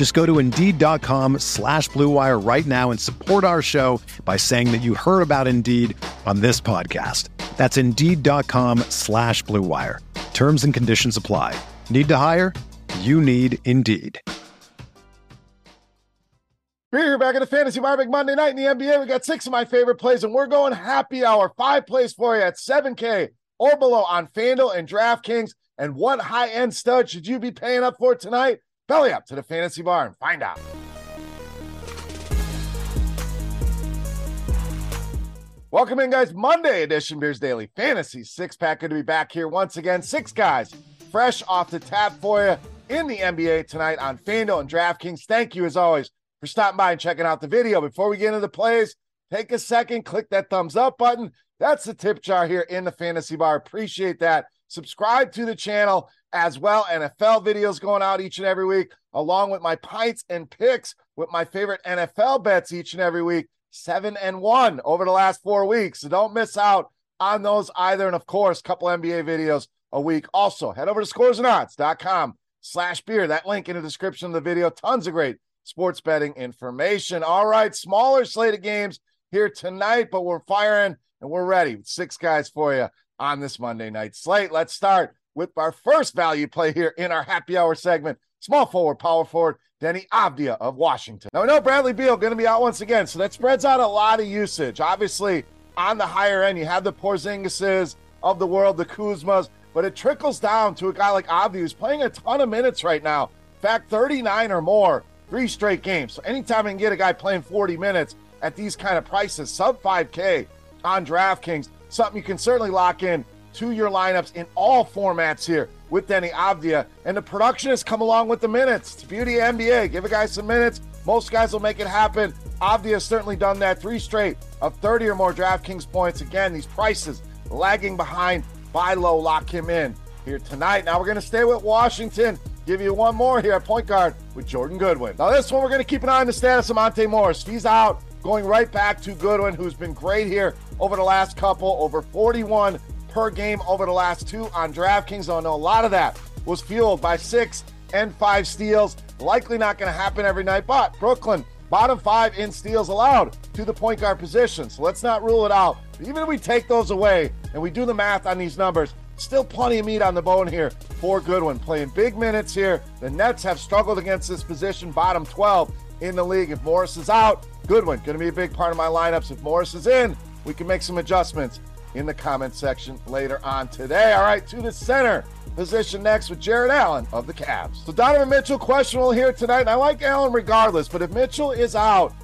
Just go to Indeed.com slash BlueWire right now and support our show by saying that you heard about Indeed on this podcast. That's Indeed.com slash BlueWire. Terms and conditions apply. Need to hire? You need Indeed. We're here back at the Fantasy Barbecue Monday night in the NBA. We got six of my favorite plays, and we're going happy hour. Five plays for you at 7K or below on FanDuel and DraftKings. And what high end stud should you be paying up for tonight? Belly up to the Fantasy Bar and find out. Welcome in, guys. Monday edition Beers Daily Fantasy Six Pack. Good to be back here once again. Six guys fresh off the tap for you in the NBA tonight on FanDuel and DraftKings. Thank you, as always, for stopping by and checking out the video. Before we get into the plays, take a second, click that thumbs up button. That's the tip jar here in the Fantasy Bar. Appreciate that. Subscribe to the channel as well. NFL videos going out each and every week, along with my pints and picks with my favorite NFL bets each and every week seven and one over the last four weeks. So don't miss out on those either. And of course, a couple NBA videos a week. Also, head over to scoresandodds.com slash beer. That link in the description of the video. Tons of great sports betting information. All right, smaller slate of games here tonight, but we're firing and we're ready. Six guys for you on this Monday night slate. Let's start with our first value play here in our happy hour segment. Small forward, power forward, Deni Avdija of Washington. Now, we know Bradley Beal going to be out once again, so that spreads out a lot of usage. Obviously, on the higher end, you have the Porzingises of the world, the Kuzmas, but it trickles down to a guy like Avdija who's playing a ton of minutes right now. In fact, 39 or more, three straight games. So anytime I can get a guy playing 40 minutes at these kind of prices, sub 5K on DraftKings, something you can certainly lock in to your lineups in all formats here with Deni Avdija. And the production has come along with the minutes. It's beauty NBA. Give a guy some minutes. Most guys will make it happen. Avdija has certainly done that. Three straight of 30 or more DraftKings points. Again, these prices lagging behind. Buy low, lock him in here tonight. Now we're going to stay with Washington. Give you one more here at point guard with Jordan Goodwin. Now, this one, we're going to keep an eye on the status of Monte Morris. He's out, going right back to Goodwin, who's been great here over the last couple, over 41 per game over the last two on DraftKings. I know a lot of that was fueled by six and five steals. Likely not going to happen every night, but Brooklyn, bottom five in steals allowed to the point guard position. So let's not rule it out. Even if we take those away and we do the math on these numbers, still plenty of meat on the bone here for Goodwin. Playing big minutes here. The Nets have struggled against this position, bottom 12 in the league. If Morris is out, Goodwin going to be a big part of my lineups. If Morris is in, we can make some adjustments in the comment section later on today. All right, to the center position next with Jarrett Allen of the Cavs. So Donovan Mitchell questionable here tonight. And I like Allen regardless, but if Mitchell is out,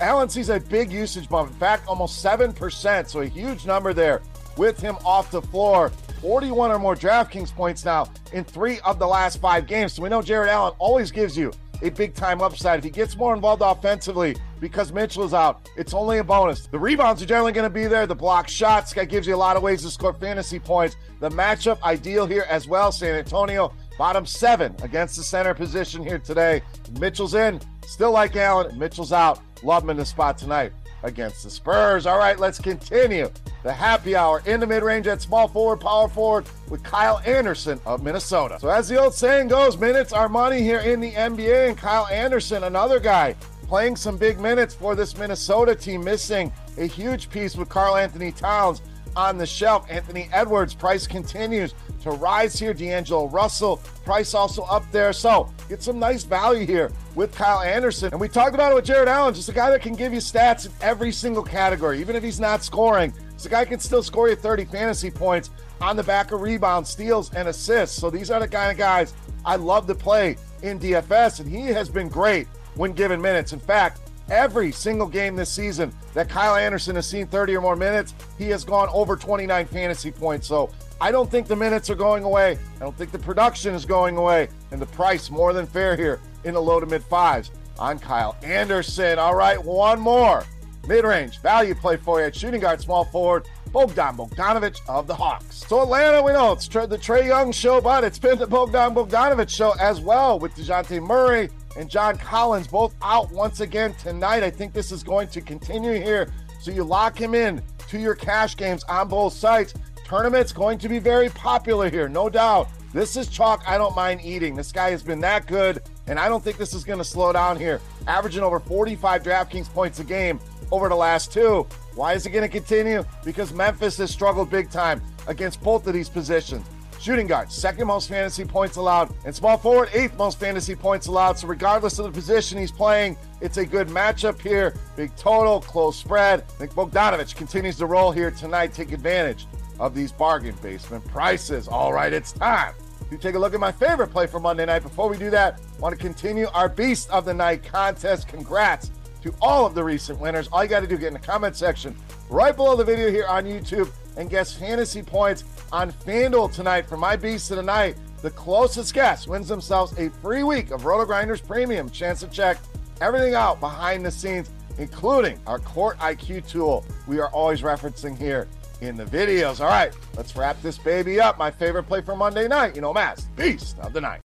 Allen sees a big usage bump. In fact, almost 7%. So a huge number there with him off the floor. 41 or more DraftKings points now in three of the last five games. So we know Jarrett Allen always gives you a big time upside. If he gets more involved offensively because Mitchell is out, it's only a bonus. The rebounds are generally going to be there. The block shots, that gives you a lot of ways to score fantasy points. The matchup ideal here as well. San Antonio, bottom seven against the center position here today. Mitchell's in, still like Allen. Mitchell's out. Love him in the spot tonight against the Spurs. All right, let's continue the happy hour in the mid range at small forward, power forward with Kyle Anderson of Minnesota. So, as the old saying goes, minutes are money here in the NBA. And Kyle Anderson, another guy playing some big minutes for this Minnesota team, missing a huge piece with Karl-Anthony Towns on the shelf. Anthony Edwards' price continues to rise here. D'Angelo Russell, price also up there. So get some nice value here with Kyle Anderson. And we talked about it with Jarrett Allen, just a guy that can give you stats in every single category, even if he's not scoring. This guy can still score you 30 fantasy points on the back of rebounds, steals, and assists. So these are the kind of guys I love to play in DFS, and he has been great when given minutes. In fact, every single game this season that Kyle Anderson has seen 30 or more minutes, he has gone over 29 fantasy points. So I don't think the minutes are going away. I don't think the production is going away. And the price more than fair here in the low to mid fives on Kyle Anderson. All right, one more. Mid range value play for you at shooting guard, small forward, Bogdan Bogdanovic of the Hawks. So Atlanta, we know it's the Trae Young show, but it's been the Bogdan Bogdanovic show as well with Dejounte Murray and John Collins both out once again tonight. I think this is going to continue here. So you lock him in to your cash games on both sites. Tournament's going to be very popular here, no doubt. This is chalk I don't mind eating. This guy has been that good, and I don't think this is going to slow down here. Averaging over 45 DraftKings points a game over the last two. Why is it going to continue? Because Memphis has struggled big time against both of these positions. Shooting guard, second most fantasy points allowed, and small forward, eighth most fantasy points allowed. So, regardless of the position he's playing, it's a good matchup here. Big total, close spread. I think Bogdanovic continues to roll here tonight. Take advantage of these bargain basement prices. All right, it's time. to take a look at my favorite play for Monday night. Before we do that, I want to continue our Beast of the Night contest. Congrats to all of the recent winners. All you got to do get in the comment section right below the video here on YouTube and guess fantasy points on FanDuel tonight for my beast of the night. The closest guess wins themselves a free week of RotoGrinders Premium. Chance to check everything out behind the scenes, including our Court IQ tool we are always referencing here in the videos. All right, let's wrap this baby up. My favorite play for Monday night, you know, Mass, Beast of the Night.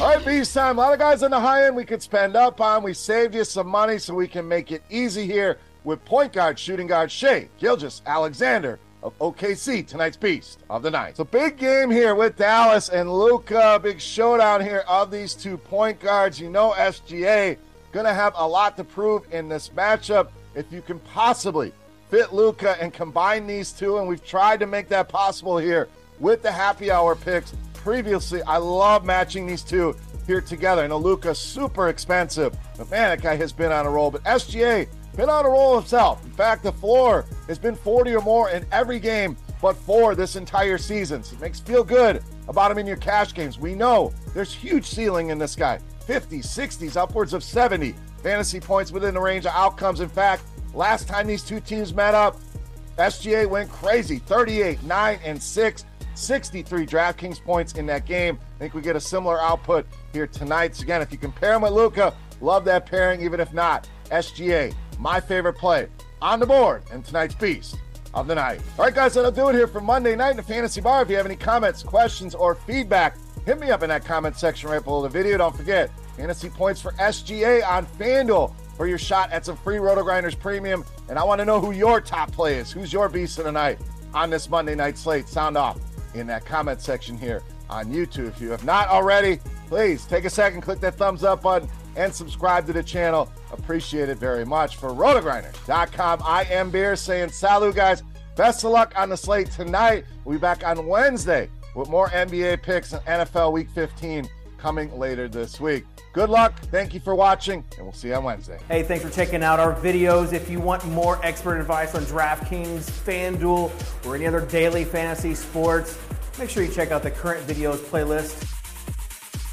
All right, Beast time. A lot of guys on the high end we could spend up on. We saved you some money so we can make it easy here with point guard, shooting guard Shai Gilgeous-Alexander of OKC, tonight's Beast of the Night. So big game here with Dallas and Luka. Big showdown here of these two point guards. You know SGA gonna have a lot to prove in this matchup. If you can possibly fit Luka and combine these two, and we've tried to make that possible here with the happy hour picks previously. I love matching these two here together. I know Luka's super expensive, but man, that guy has been on a roll. But SGA been on a roll himself. In fact, the floor has been 40 or more in every game but four this entire season. So it makes feel good about him in your cash games. We know there's huge ceiling in this guy 50s, 60s, upwards of 70 fantasy points within the range of outcomes. In fact, last time these two teams met up, SGA went crazy 38, 9, and 6. 63 DraftKings points in that game. I think we get a similar output here tonight. So again, if you compare him with Luka, love that pairing. Even if not, SGA, my favorite play on the board and tonight's beast of the night. All right, guys, that'll do it here for Monday night in the Fantasy Bar. If you have any comments, questions, or feedback, hit me up in that comment section right below the video. Don't forget, fantasy points for SGA on FanDuel for your shot at some free RotoGrinders Premium. And I want to know who your top play is. Who's your beast of the night on this Monday night slate? Sound off in that comment section here on YouTube. If you have not already, please take a second, click that thumbs up button, and subscribe to the channel. Appreciate it very much. For rotogrinders.com, I am Beer saying salut, guys. Best of luck on the slate tonight. We'll be back on Wednesday with more NBA picks and NFL Week 15 coming later this week. Good luck. Thank you for watching, and we'll see you on Wednesday. Hey, thanks for checking out our videos. If you want more expert advice on DraftKings, FanDuel, or any other daily fantasy sports, make sure you check out the current videos playlist